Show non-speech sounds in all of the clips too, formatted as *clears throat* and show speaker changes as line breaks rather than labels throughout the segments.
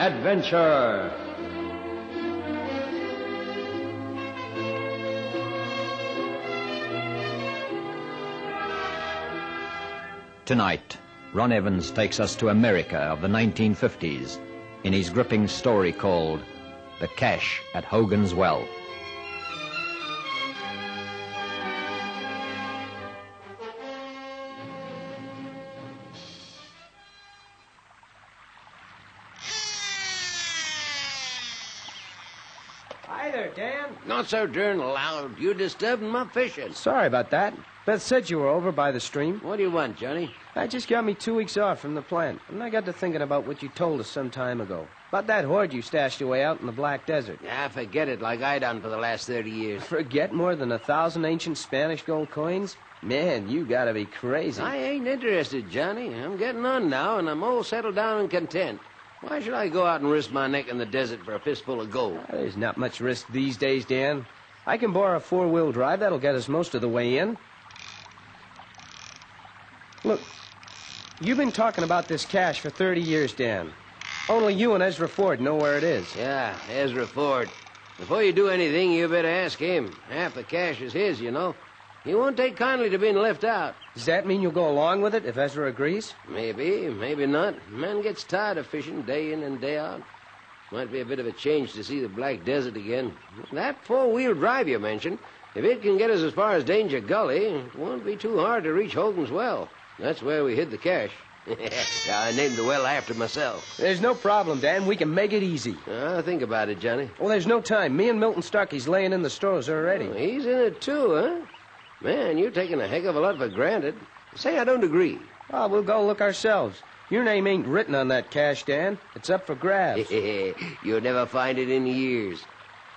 Adventure. Tonight, Ron Evans takes us to America of the 1950s in his gripping story called The Cache at Hogan's Well.
So darn loud. You're disturbing my fishing.
Sorry about that. Beth said you were over by the stream.
What do you want, Johnny?
I just got me two weeks off from the plant, and I got to thinking about what you told us some time ago. About that hoard you stashed away out in the Black Desert.
Ah, forget it like I done for the last 30 years.
Forget more than a thousand ancient Spanish gold coins? Man, you gotta be crazy.
I ain't interested, Johnny. I'm getting on now, and I'm all settled down and content. Why should I go out and risk my neck in the desert for a fistful of gold?
Uh, there's not much risk these days, Dan. I can borrow a four-wheel drive. That'll get us most of the way in. Look, you've been talking about this cache for 30 years, Dan. Only you and Ezra Ford know where it is.
Yeah, Ezra Ford. Before you do anything, you better ask him. Half the cash is his, you know. He won't take kindly to being left out.
Does that mean you'll go along with it if Ezra agrees?
Maybe, maybe not. Man gets tired of fishing day in and day out. Might be a bit of a change to see the Black Desert again. That four-wheel drive you mentioned, if it can get us as far as Danger Gully, it won't be too hard to reach Hogan's Well. That's where we hid the cache. *laughs* I named the well after myself.
There's no problem, Dan. We can make it easy.
Ah, think about it, Johnny.
Well, there's no time. Me and Milton Starkey's laying in the stores already.
Oh, he's in it too, huh? Man, you're taking a heck of a lot for granted. Say I don't agree.
Oh, we'll go look ourselves. Your name ain't written on that cash, Dan. It's up for grabs. *laughs*
You'll never find it in years.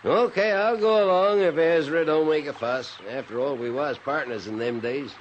Okay, I'll go along if Ezra don't make a fuss. After all, we was partners in them days.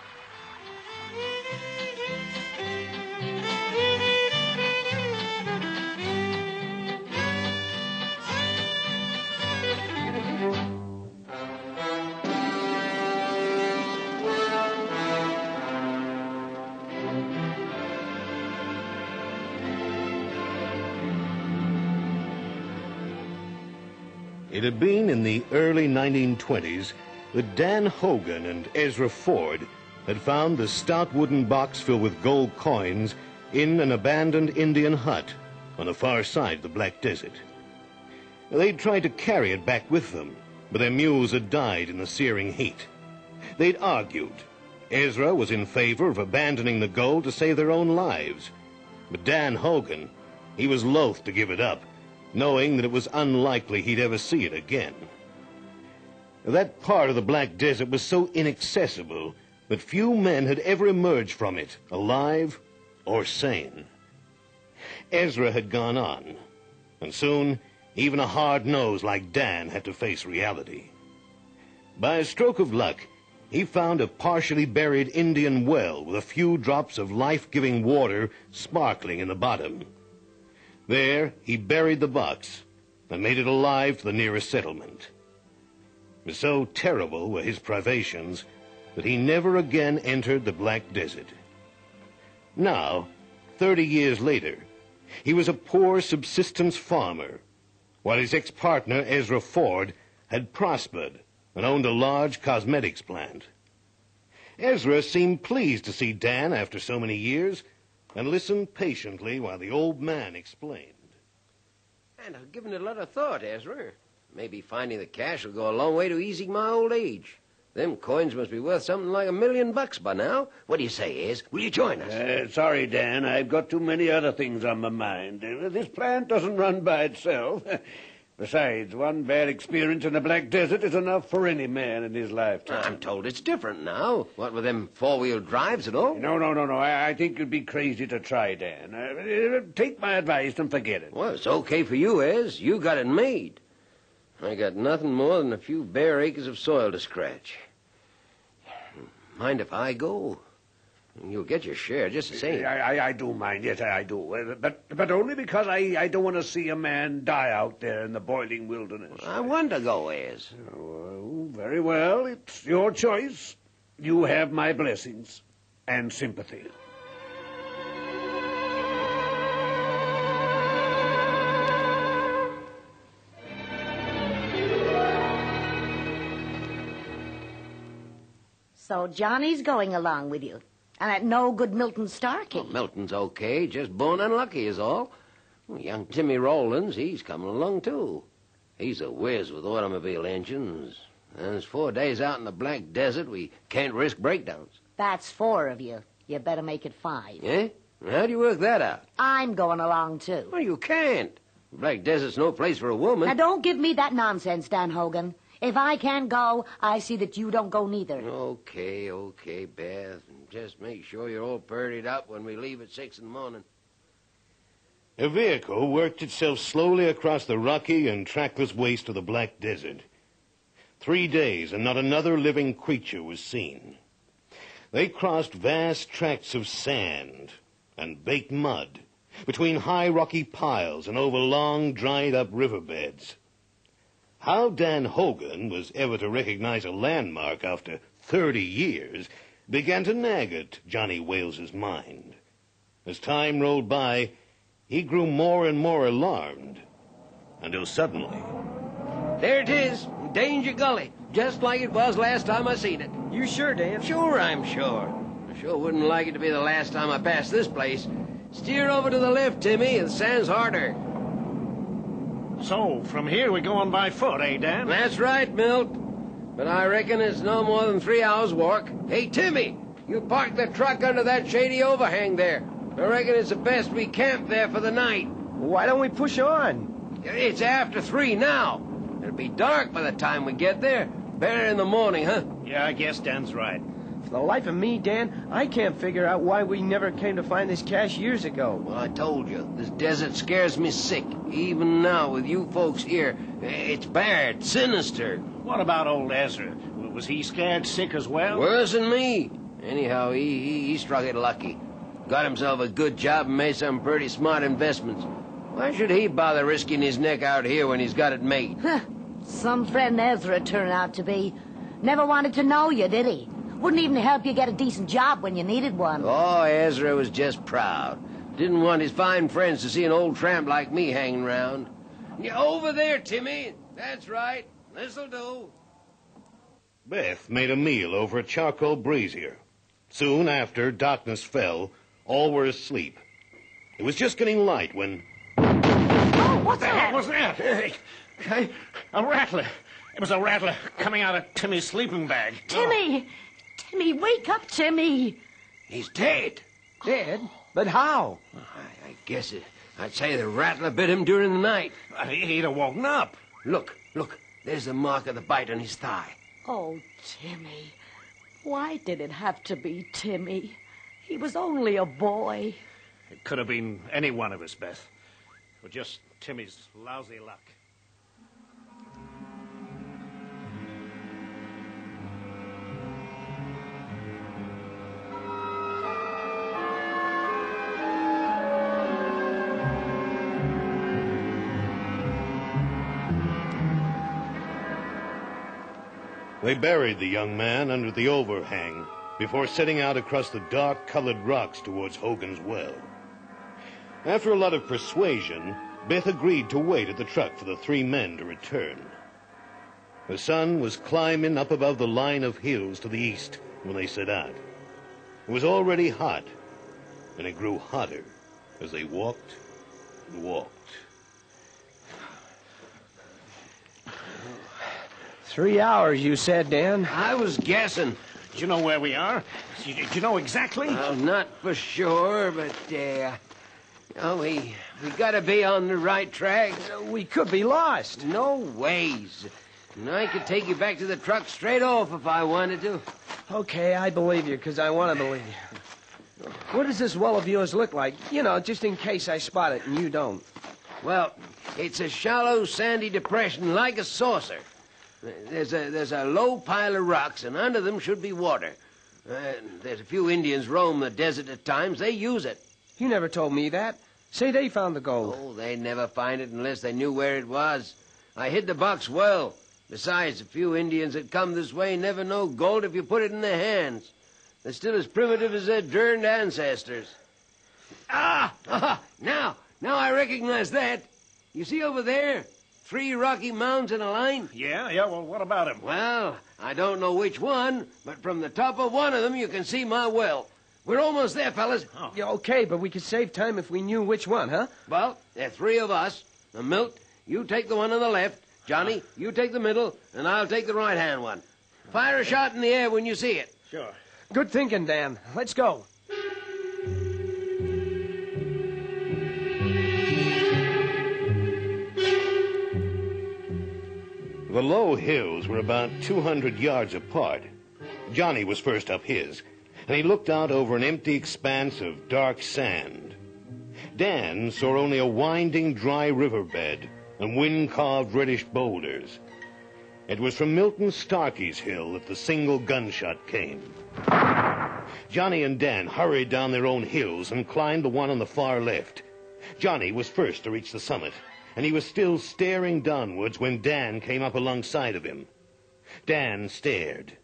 It had been in the early 1920s that Dan Hogan and Ezra Ford had found the stout wooden box filled with gold coins in an abandoned Indian hut on the far side of the Black Desert. They'd tried to carry it back with them, but their mules had died in the searing heat. They'd argued. Ezra was in favor of abandoning the gold to save their own lives. But Dan Hogan, he was loath to give it up knowing that it was unlikely he'd ever see it again. That part of the Black Desert was so inaccessible that few men had ever emerged from it alive or sane. Ezra had gone on, and soon even a hard nose like Dan had to face reality. By a stroke of luck, he found a partially buried Indian well with a few drops of life-giving water sparkling in the bottom. There, he buried the box and made it alive to the nearest settlement. So terrible were his privations that he never again entered the Black Desert. Now, thirty years later, he was a poor subsistence farmer, while his ex-partner, Ezra Ford, had prospered and owned a large cosmetics plant. Ezra seemed pleased to see Dan after so many years and listened patiently while the old man explained.
And I've given it a lot of thought, Ezra. Maybe finding the cache will go a long way to easing my old age. Them coins must be worth something like a million bucks by now. What do you say, Ez? Will you join us?
Uh, sorry, Dan. I've got too many other things on my mind. Uh, this plant doesn't run by itself. *laughs* Besides, one bad experience in the Black Desert is enough for any man in his lifetime.
I'm told it's different now. What with them four-wheel drives and all?
No, no, no, no. I, I think you'd be crazy to try, Dan. Uh, uh, take my advice and forget it.
Well, it's okay for you, Ez. You got it made. I got nothing more than a few bare acres of soil to scratch. Mind if I go? You'll get your share just the same.
I, I, I do mind, yes, I, do. Uh, but, but only because I, I don't want to see a man die out there in the boiling wilderness.
Well, I want to go, Ayers.
Oh, very well. It's your choice. You have my blessings and sympathy.
So Johnny's going along with you. And at no good Milton Starkey.
Well, Milton's okay, just born unlucky is all. Well, young Timmy Rowlands, he's coming along too. He's a whiz with automobile engines. And it's four days out in the black desert. We can't risk breakdowns.
That's four of you. You better make it five.
Eh? How do you work that out?
I'm going along too.
Well, you can't. Black desert's no place for a woman.
Now don't give me that nonsense, Dan Hogan. If I can't go, I see that you don't go neither.
Okay, okay, Beth. Just make sure you're all purdied up when we leave at six in the morning.
A vehicle worked itself slowly across the rocky and trackless waste of the Black Desert. Three days, and not another living creature was seen. They crossed vast tracts of sand and baked mud between high rocky piles and over long, dried up riverbeds. How Dan Hogan was ever to recognize a landmark after 30 years began to nag at Johnny Wales's mind. As time rolled by, he grew more and more alarmed until suddenly.
There it is, Danger Gully, just like it was last time I seen it.
You sure, Dan?
Sure, I'm sure. I sure wouldn't like it to be the last time I pass this place. Steer over to the left, Timmy, and sand's harder.
So, from here we're going by foot, eh, Dan?
That's right, Milt. But I reckon it's no more than three hours' walk. Hey, Timmy, you parked the truck under that shady overhang there. I reckon it's the best we camp there for the night.
Why don't we push on?
It's after three now. It'll be dark by the time we get there. Better in the morning, huh?
Yeah, I guess Dan's right.
For the life of me, Dan, I can't figure out why we never came to find this cache years ago.
Well, I told you, this desert scares me sick. Even now, with you folks here, it's bad, sinister.
What about old Ezra? Was he scared sick as well?
Worse than me. Anyhow, he, he, he struck it lucky. Got himself a good job and made some pretty smart investments. Why should he bother risking his neck out here when he's got it made?
Some friend Ezra turned out to be. Never wanted to know you, did he? Wouldn't even help you get a decent job when you needed one.
Oh, Ezra was just proud. Didn't want his fine friends to see an old tramp like me hanging around. Yeah, over there, Timmy. That's right. This'll do.
Beth made a meal over a charcoal brazier. Soon after darkness fell, all were asleep. It was just getting light when
Oh, what's
The heck
that?
was that? Hey, hey, a rattler. It was a rattler coming out of Timmy's sleeping bag.
Timmy! Timmy, wake up, Timmy!
He's dead.
Dead? But how?
I, I guess it. I'd say the rattler bit him during the night.
Uh, He'd have woken up.
Look, look. There's the mark of the bite on his thigh.
Oh, Timmy. Why did it have to be Timmy? He was only a boy.
It could have been any one of us, Beth. Or just Timmy's lousy luck.
They buried the young man under the overhang before setting out across the dark colored rocks towards Hogan's well. After a lot of persuasion, Beth agreed to wait at the truck for the three men to return. The sun was climbing up above the line of hills to the east when they set out. It was already hot, and it grew hotter as they walked and walked.
Three hours, you said, Dan.
I was guessing.
Do you know where we are? Do you, do you know exactly?
Well, not for sure, but, uh, oh, we, we gotta be on the right track.
We could be lost.
No ways. And I could take you back to the truck straight off if I wanted to.
Okay, I believe you, because I want to believe you. What does this well of yours look like? You know, just in case I spot it and you don't.
Well, it's a shallow, sandy depression like a saucer. There's a, there's a low pile of rocks, and under them should be water. Uh, there's a few Indians roam the desert at times. They use it.
You never told me that. Say they found the gold.
Oh, they'd never find it unless they knew where it was. I hid the box well. Besides, a few Indians that come this way never know gold if you put it in their hands. They're still as primitive as their derned ancestors. Ah! ah now, now I recognize that. You see over there? Three Rocky Mounds in a line?
Yeah, yeah, well, what about him?
Well, I don't know which one, but from the top of one of them you can see my well. We're almost there, fellas.
Yeah, okay, but we could save time if we knew which one, huh?
Well, there are three of us. Now, Milt, you take the one on the left. Johnny, you take the middle, and I'll take the right hand one. Fire a shot in the air when you see it.
Sure.
Good thinking, Dan. Let's go.
The low hills were about 200 yards apart. Johnny was first up his, and he looked out over an empty expanse of dark sand. Dan saw only a winding, dry riverbed and wind-carved reddish boulders. It was from Milton Starkey's hill that the single gunshot came. Johnny and Dan hurried down their own hills and climbed the one on the far left. Johnny was first to reach the summit, and he was still staring downwards when Dan came up alongside of him. Dan stared.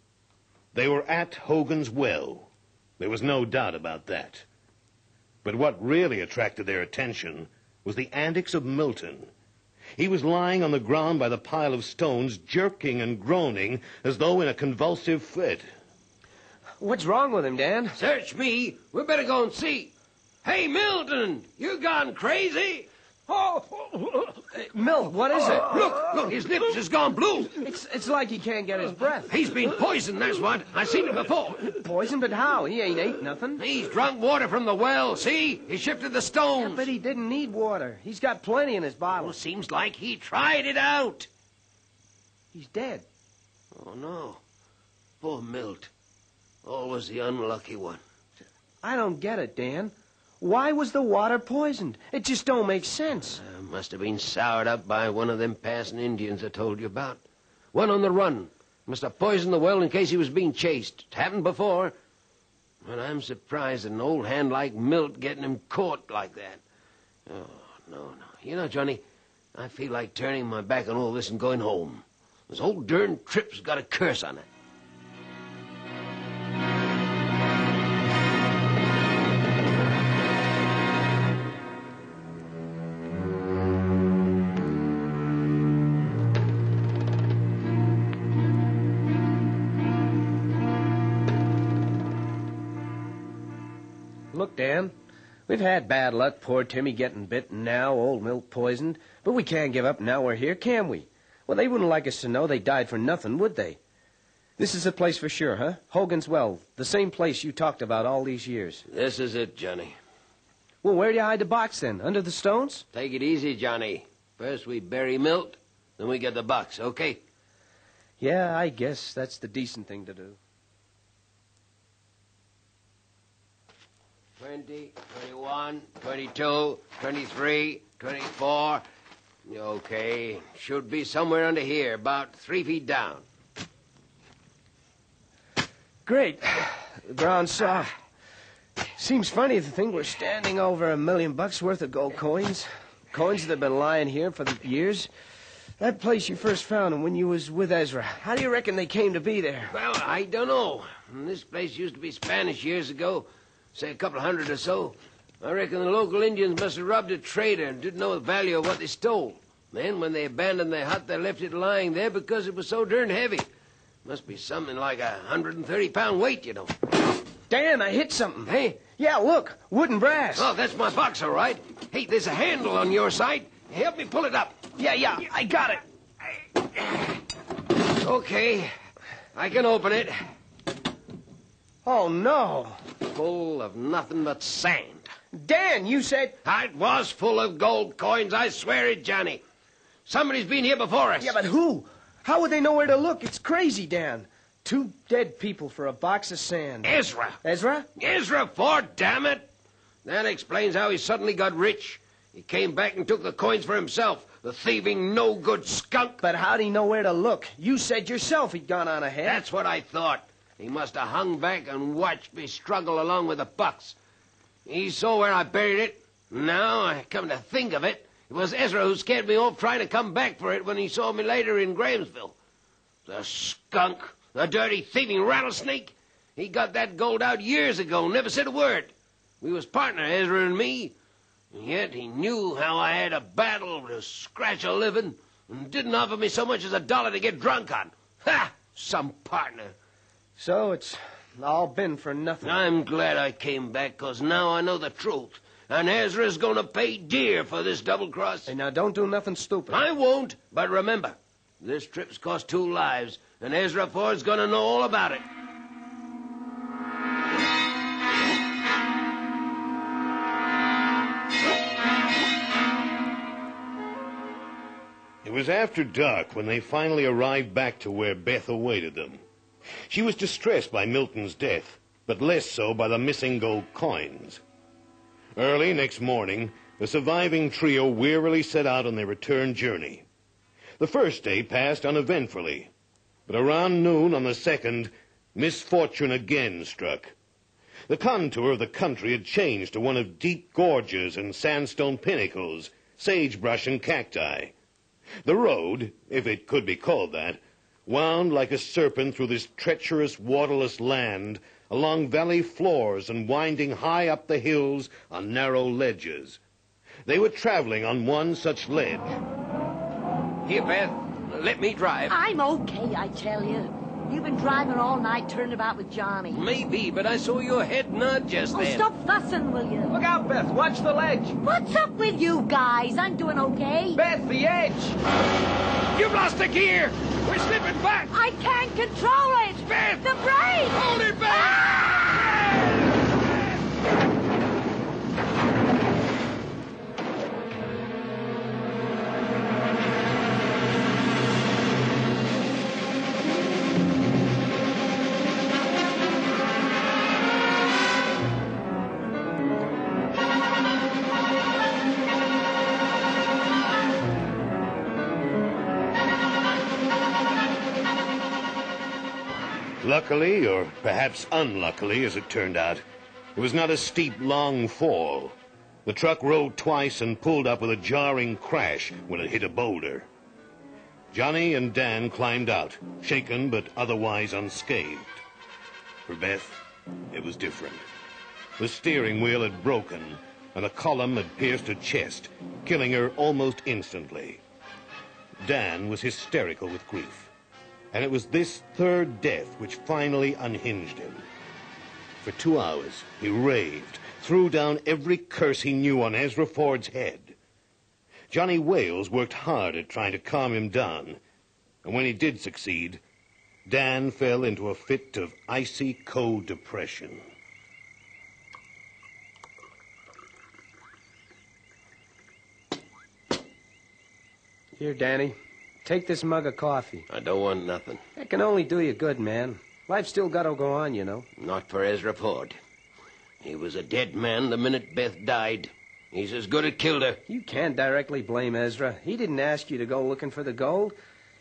They were at Hogan's Well. There was no doubt about that. But what really attracted their attention was the antics of Milton. He was lying on the ground by the pile of stones, jerking and groaning as though in a convulsive fit.
What's wrong with him, Dan?
Search me. We better go and see. Hey, Milton, you gone crazy?
Oh, Milt, what is it?
Look, look, his lips has gone blue.
It's, it's like he can't get his breath.
He's been poisoned, that's what. I seen it before.
Poisoned, but how? He ain't ate nothing.
He's drunk water from the well, see? He shifted the stones.
But he didn't need water. He's got plenty in his
Well,
bottle.
Oh, seems like he tried it out.
He's dead.
Oh, no. Poor Milt. Always the unlucky one.
I don't get it, Dan. Why was the water poisoned? It just don't make sense.
Uh, must have been soured up by one of them passing Indians I told you about. One on the run. Must have poisoned the well in case he was being chased. It happened before. But I'm surprised at an old hand like Milt getting him caught like that. Oh, no, no. You know, Johnny, I feel like turning my back on all this and going home. This whole darn trip's got a curse on it.
We've had bad luck, poor Timmy getting bitten now old Milt poisoned. But we can't give up now we're here, can we? Well, they wouldn't like us to know they died for nothing, would they? This is the place for sure, huh? Hogan's Well, the same place you talked about all these years.
This is it, Johnny.
Well, where do you hide the box then? Under the stones?
Take it easy, Johnny. First we bury Milt, then we get the box, okay?
Yeah, I guess that's the decent thing to do.
20, 21, 22, 23, 24. Okay, should be somewhere under here, about three feet down.
Great. The ground's soft. Seems funny to think we're standing over a million bucks worth of gold coins. Coins that have been lying here for the years. That place you first found when you was with Ezra. How do you reckon they came to be there?
Well, I don't know. This place used to be Spanish years ago, say a couple hundred or so. I reckon the local Indians must have robbed a trader and didn't know the value of what they stole. Then, when they abandoned their hut, they left it lying there because it was so darn heavy. Must be something like a hundred and thirty pound weight, you know.
Dan, I hit something.
Hey,
Yeah, look. Wood and brass.
oh, that's my box, all right. Hey, there's a handle on your side. Help me pull it up.
Yeah, yeah, I got it.
Okay, I can open it.
Oh, no.
Full of nothing but sand.
Dan, you said.
Ah, it was full of gold coins, I swear it, Johnny. Somebody's been here before us.
Yeah, but who? How would they know where to look? It's crazy, Dan. Two dead people for a box of sand.
Ezra.
Ezra?
Ezra Ford, damn it. That explains how he suddenly got rich. He came back and took the coins for himself. The thieving, no good skunk.
But how'd he know where to look? You said yourself he'd gone on ahead.
That's what I thought. He must have hung back and watched me struggle along with the bucks. He saw where I buried it. Now I come to think of it, it was Ezra who scared me off trying to come back for it when he saw me later in Grahamsville. The skunk, the dirty thieving rattlesnake. He got that gold out years ago, never said a word. We was partner, Ezra and me. And yet he knew how I had a battle to scratch a living. and didn't offer me so much as a dollar to get drunk on. Ha! Some partner.
So it's all been for nothing.
I'm glad I came back, 'cause now I know the truth. And Ezra's gonna pay dear for this double cross.
Hey, now don't do nothing stupid.
I won't, but remember, this trip's cost two lives, and Ezra Ford's gonna know all about it.
It was after dark when they finally arrived back to where Beth awaited them. She was distressed by Milton's death, but less so by the missing gold coins. Early next morning, the surviving trio wearily set out on their return journey. The first day passed uneventfully, but around noon on the second, misfortune again struck. The contour of the country had changed to one of deep gorges and sandstone pinnacles, sagebrush and cacti. The road, if it could be called that, wound like a serpent through this treacherous, waterless land, along valley floors and winding high up the hills on narrow ledges. They were traveling on one such ledge.
Here, Beth, let me drive.
I'm okay, I tell you. You've been driving all night, turning about with Johnny.
Maybe, but I saw your head nod just
Oh,
then.
stop fussing, will you?
Look out, Beth. Watch the ledge.
What's up with you guys? I'm doing okay.
Beth, the edge.
You've lost the gear! We're slipping back!
I can't control it.
Beth!
The brake.
Hold it back!
Luckily, or perhaps unluckily as it turned out, it was not a steep, long fall. The truck rolled twice and pulled up with a jarring crash when it hit a boulder. Johnny and Dan climbed out, shaken but otherwise unscathed. For Beth, it was different. The steering wheel had broken, and a column had pierced her chest, killing her almost instantly. Dan was hysterical with grief, and it was this third death which finally unhinged him. For two hours, he raved, threw down every curse he knew on Ezra Ford's head. Johnny Wales worked hard at trying to calm him down, and when he did succeed, Dan fell into a fit of icy cold depression.
Here, Danny. Take this mug of coffee.
I don't want nothing.
That can only do you good, man. Life's still got to go on, you know.
Not for Ezra Ford. He was a dead man the minute Beth died. He's as good as killed her.
You can't directly blame Ezra. He didn't ask you to go looking for the gold.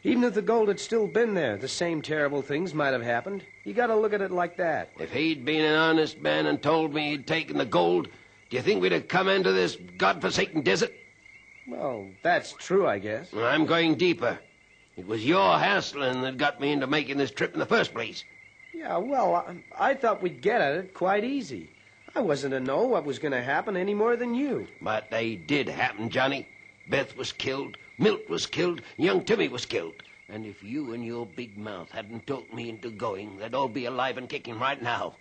Even if the gold had still been there, the same terrible things might have happened. You got to look at it like that.
If he'd been an honest man and told me he'd taken the gold, do you think we'd have come into this godforsaken desert?
Well, that's true, I guess.
I'm going deeper. It was your hassling that got me into making this trip in the first place.
Yeah, well, I, I thought we'd get at it quite easy. I wasn't to know what was going to happen any more than you.
But they did happen, Johnny. Beth was killed, Milt was killed, young Timmy was killed. And if you and your big mouth hadn't talked me into going, they'd all be alive and kicking right now.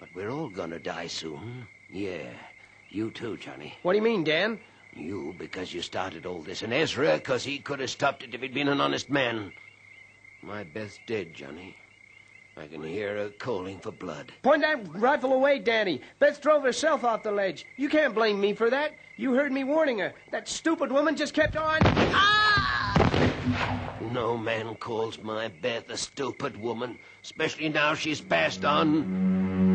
But we're all gonna die soon. Yeah, you too, Johnny.
What do you mean, Dan?
You, because you started all this, and Ezra, because he could have stopped it if he'd been an honest man. My Beth's dead, Johnny. I can hear her calling for blood.
Point that rifle away, Danny. Beth drove herself off the ledge. You can't blame me for that. You heard me warning her. That stupid woman just kept on. Ah!
No man calls my Beth a stupid woman, especially now she's passed on.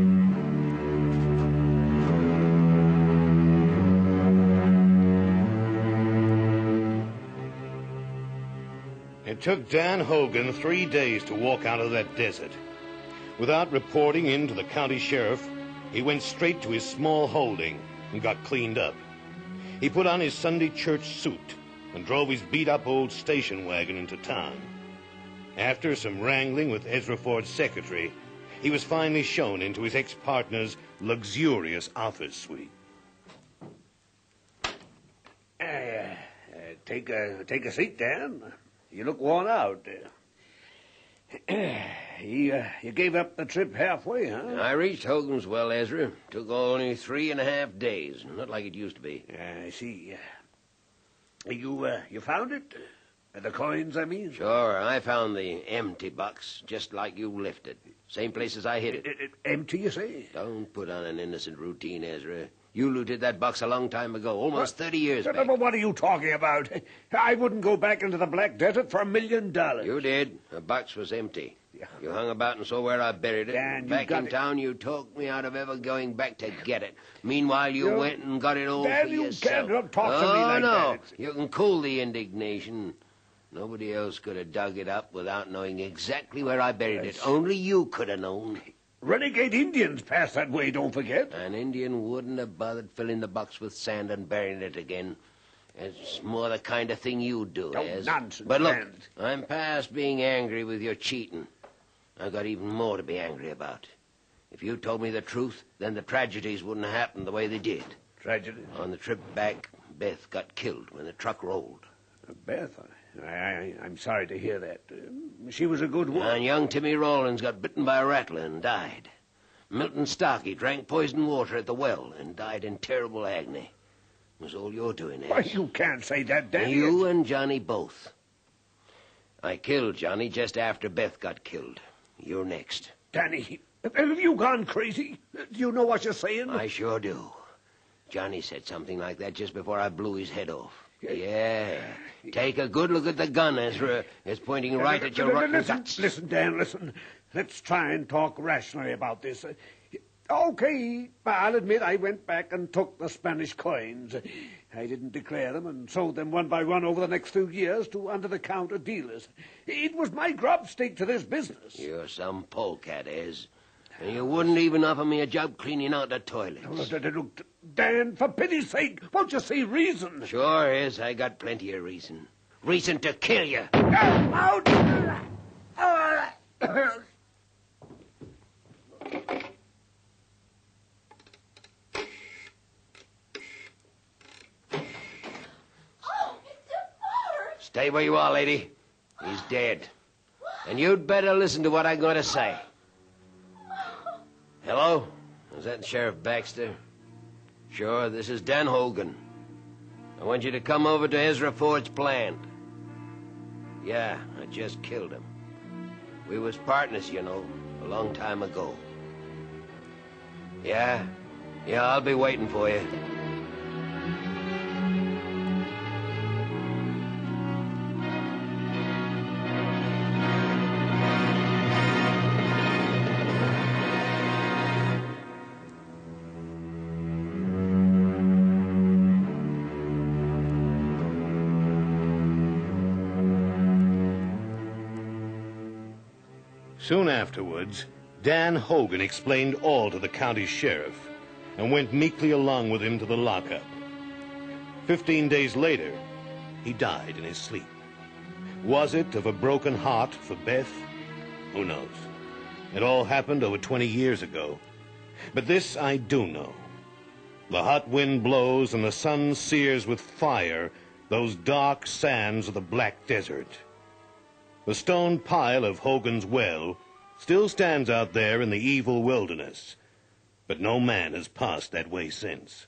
It took Dan Hogan three days to walk out of that desert. Without reporting in to the county sheriff, he went straight to his small holding and got cleaned up. He put on his Sunday church suit and drove his beat up old station wagon into town. After some wrangling with Ezra Ford's secretary, he was finally shown into his ex partner's luxurious office suite.
Uh, uh, take a take a seat, Dan. You look worn out. you, *clears throat* uh, you gave up the trip halfway, huh?
I reached Hogan's Well, Ezra. Took only three and a half days. Not like it used to be.
I see. You uh, you found it? Uh, the coins, I mean?
Sure, I found the empty box, just like you left it. Same place as I hid it.
it, it empty, you say?
Don't put on an innocent routine, Ezra. You looted that box a long time ago, almost 30 years back.
But what are you talking about? I wouldn't go back into the Black Desert for a million dollars.
You did. The box was empty. You hung about and saw where I buried it.
Dan, you
back in
it.
town, you talked me out of ever going back to get it. Meanwhile, you
You-
went and got it all
Dan,
for
you
yourself.
can't talk to
oh,
me like
no.
that.
You can cool the indignation. Nobody else could have dug it up without knowing exactly where I buried it. Only you could have known.
Renegade Indians pass that way, don't forget.
An Indian wouldn't have bothered filling the box with sand and burying it again. It's more the kind of thing you'd do,
Oh,
Ez.
nonsense,
But look. I'm past being angry with your cheating. I've got even more to be angry about. If you told me the truth, then the tragedies wouldn't have happened the way they did.
Tragedy.
On the trip back, Beth got killed when the truck rolled.
Beth, I, I, I'm sorry to hear that. Uh, she was a good woman.
And young Timmy Rawlins got bitten by a rattler and died. Milton Starkey drank poisoned water at the well and died in terrible agony. It was all your doing,
Why, you can't say that, Danny.
You and Johnny both. I killed Johnny just after Beth got killed. You're next.
Danny, have you gone crazy? Do you know what you're saying?
I sure do. Johnny said something like that just before I blew his head off. Yeah. Take a good look at the gun, Ezra. It's pointing right at your rotten
listen,
guts.
listen, Dan, listen. Let's try and talk rationally about this. Okay, I'll admit I went back and took the Spanish coins. I didn't declare them and sold them one by one over the next few years to under-the-counter dealers. It was my grub stake to this business.
You're some polecat, Ez. And you wouldn't even offer me a job cleaning out the toilets.
Look, look, Dan, for pity's sake, won't you see reason?
Sure is. I got plenty of reason. Reason to kill you.
Out!
Oh.
Stay where you are, lady. He's dead. And you'd better listen to what I'm going to say. Hello? Is that Sheriff Baxter? Sure, this is Dan Hogan. I want you to come over to Ezra Ford's plant. Yeah, I just killed him. We was partners, you know, a long time ago. Yeah? Yeah, I'll be waiting for you.
Soon afterwards, Dan Hogan explained all to the county sheriff and went meekly along with him to the lockup. Fifteen days later, he died in his sleep. Was it of a broken heart for Beth? Who knows? It all happened over 20 years ago. But this I do know. The hot wind blows and the sun sears with fire those dark sands of the Black Desert. The stone pile of Hogan's Well still stands out there in the evil wilderness, but no man has passed that way since.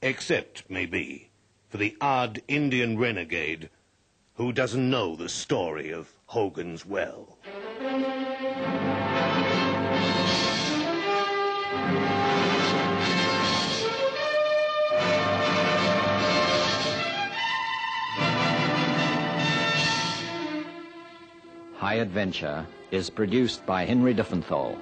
Except, maybe, for the odd Indian renegade who doesn't know the story of Hogan's Well.
High Adventure is produced by Henry Diffenthal